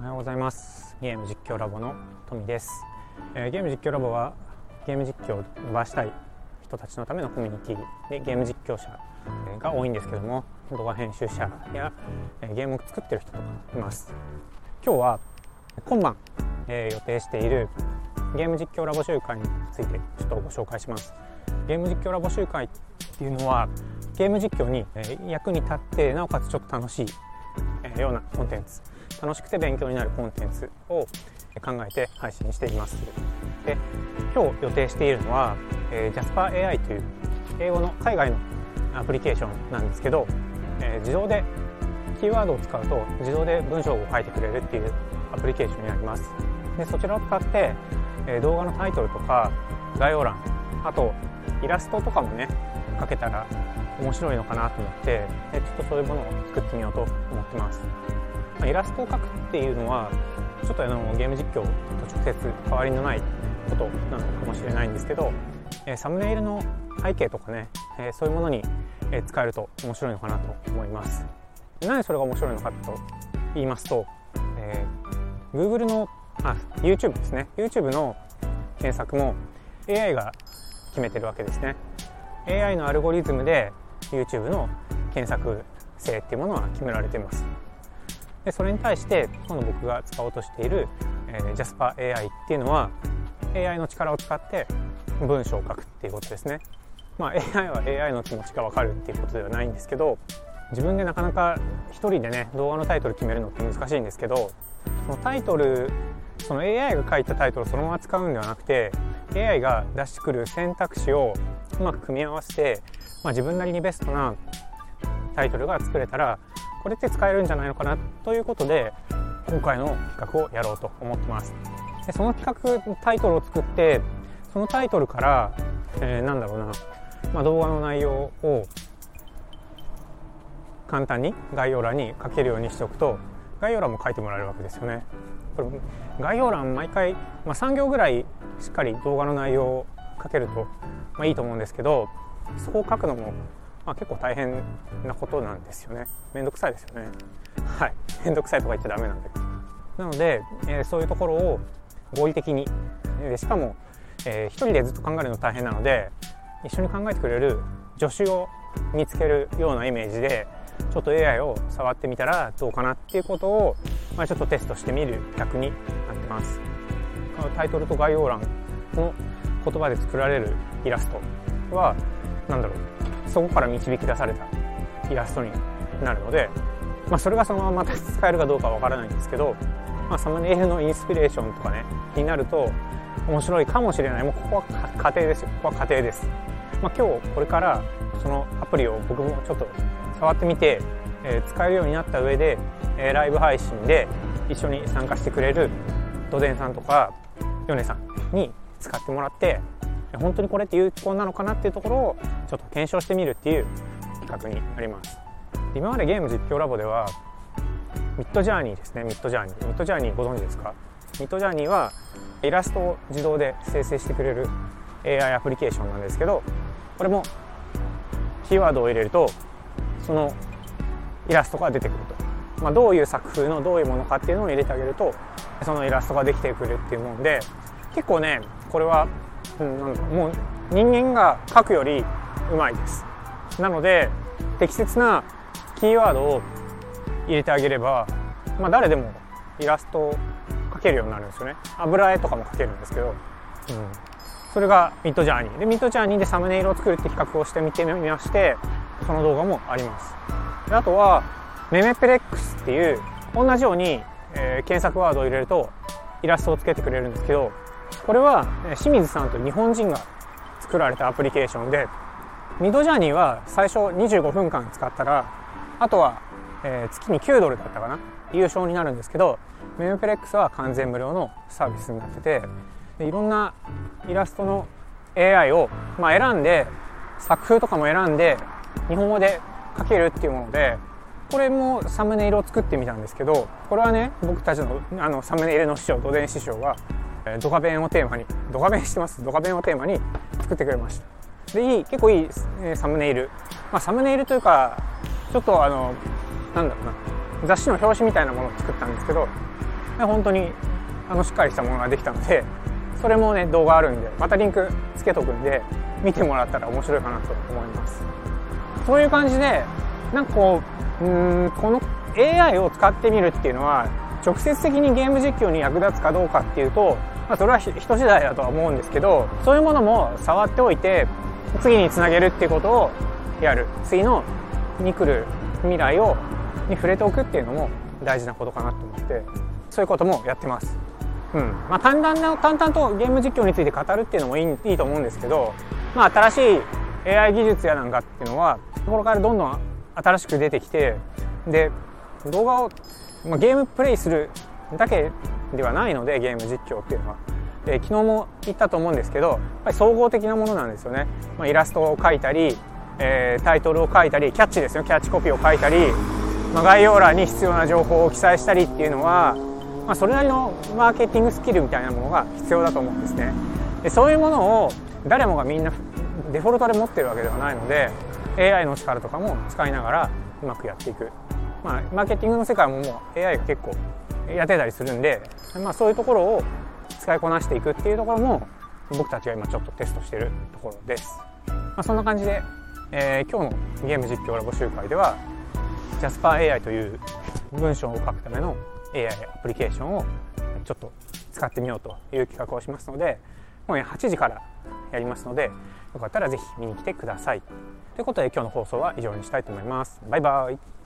おはようございます。ゲーム実況ラボの富です、えー、ゲーム実況ラボはゲーム実況を伸ばしたい人たちのためのコミュニティでゲーム実況者が多いんですけども動画編集者やゲームを作ってる人とかいます。今日は今晩、えー、予定しているゲーム実況ラボ集会についてちょっとご紹介します。ゲーム実況ラボ集会っていうのはゲーム実況に役に立ってなおかつちょっと楽しいようなコンテンツ。楽しくて勉強になるコンテンツを考えて配信しています。で今日予定しているのは、えー、JasperAI という英語の海外のアプリケーションなんですけど、えー、自動でキーワードを使うと自動で文章を書いてくれるっていうアプリケーションになります。でそちらを使って、えー、動画のタイトルとか概要欄あとイラストとかもね書けたら面白いのかなと思ってちょっとそういうものを作ってみようと思ってます。まあイラストを描くっていうのはちょっとあのゲーム実況と直接変わりのないことなのかもしれないんですけどサムネイルの背景とかねそういうものに使えると面白いのかなと思います。なぜそれが面白いのかと言いますと、えー、Google のあ YouTube ですね。YouTube の検索も AI が決めてるわけですね。AI のアルゴリズムで YouTube の検索性っていうものは決められています。でそれに対して今度僕が使おうとしている、えー、JasperAI っていうのは AI の力を使って文章を書くっていうことですね。まあ、AI は AI の気持ちが分かるっていうことではないんですけど自分でなかなか一人でね動画のタイトル決めるのって難しいんですけどそのタイトルその AI が書いたタイトルをそのまま使うんではなくて AI が出してくる選択肢をうまく組み合わせて、まあ、自分なりにベストなタイトルが作れたらこれって使えるんじゃないのかな？ということで今回の企画をやろうと思ってます。でその企画タイトルを作ってそのタイトルから、えー、なんだろうな、まあ、動画の内容を簡単に概要欄に書けるようにしておくと概要欄も書いてもらえるわけですよね。これ概要欄毎回、まあ、3行ぐらいしっかり動画の内容を書けると、まあ、いいと思うんですけどそこを書くのもまあ、結構大変なことなんですよね。めんどくさいですよね。はい。めんどくさいとか言っちゃダメなんで。なので、えー、そういうところを合理的にでしかも、えー、一人でずっと考えるの大変なので一緒に考えてくれる助手を見つけるようなイメージでちょっと AI を触ってみたらどうかなっていうことを、まあ、ちょっとテストしてみる企画になってます。タイトルと概要欄の言葉で作られるイラストは何だろうそこから導き出されたイラストになるので、まあ、それがそのまま使えるかどうかわからないんですけど、まあ、サムネイルのインスピレーションとかねになると面白いかもしれない。もうここは家庭ですよ。ここは家庭です、まあ、今日これからそのアプリを僕もちょっと触ってみて、えー、使えるようになった上で、えー、ライブ配信で一緒に参加してくれるドデンさんとかヨネさんに使ってもらって本当にこれって有効なのかなっていうところをちょっと検証してみるっていう企画になります。今までゲーム実況ラボではミッドジャーニーですねミッドジャーニー。ミッドジャーニーご存知ですか？ミッドジャーニーはイラストを自動で生成してくれる AI アプリケーションなんですけどこれもキーワードを入れるとそのイラストが出てくると、まあ、どういう作風のどういうものかっていうのを入れてあげるとそのイラストができてくるっていうもんで結構ねこれはうん、なん。だもう人間が書くよりうまいです。なので適切なキーワードを入れてあげれば、まあ、誰でもイラストを描けるようになるんですよね。油絵とかも描けるんですけど、うん、それがミッドジャーニー。でミッドジャーニーでサムネイルを作るって企画をしてみてみましてその動画もあります。あとはメメプレックスっていう同じように、えー、検索ワードを入れるとイラストをつけてくれるんですけどこれは清水さんと日本人が作られたアプリケーションでミドジャーニーは最初25分間使ったらあとは、えー、月に9ドルだったかな優勝になるんですけどメムプレックスは完全無料のサービスになっててでいろんなイラストの AI を、まあ、選んで作風とかも選んで日本語で書けるっていうものでこれもサムネイルを作ってみたんですけどこれはね僕たちのあのサムネイルの師匠ドデン師匠はドカベンをテーマにドカベンしてます。ドカベンをテーマに作ってくれました。でいい結構いい、えサムネイル、まあ、サムネイルというかちょっとあのなんだろうな。雑誌の表紙みたいなものを作ったんですけど本当にあのしっかりしたものができたのでそれもね動画あるんでまたリンクつけとくんで見てもらったら面白いかなと思います。そういう感じでなんかこううんこの AI を使ってみるっていうのは直接的にゲーム実況に役立つかどうかっていうと、まあ、それは人次第だとは思うんですけどそういうものも触っておいて次につなげるっていうことをやる次のに来る未来をに触れておくっていうのも大事なことかなと思ってそういうこともやってます。うんまあ、淡々な淡々とゲーム実況について語るっていうのもいいいいと思うんですけど、まあ、新しい AI 技術やなんかっていうのはこれからどんどん新しく出てきてで動画を、まあ、ゲームプレイするだけではないのでゲーム実況っていうのは、えー、昨日も言ったと思うんですけどやっぱり総合的なものなんですよね、まあ、イラストを描いたり、えー、タイトルを書いたりキャッチですよ。キャッチコピーを書いたり、まあ、概要欄に必要な情報を記載したりっていうのは、まあ、それなりのマーケティングスキルみたいなものが必要だと思うんですね。でそういうものを誰もがみんなデフォルトで持ってるわけではないので AI の力とかも使いながらうまくやっていく。まあ、マーケティングの世界ももう AI が結構やってたりするんで、まあ、そういうところを使いこなしていくっていうところも僕たちが今ちょっとテストしてるところです、まあ、そんな感じで、えー、今日のゲーム実況ラボ集会では JasperAI という文章を書くための AI アプリケーションをちょっと使ってみようという企画をしますので今夜8時からやりますのでよかったら是非見に来てください。ということで今日の放送は以上にしたいと思います。バイバイ。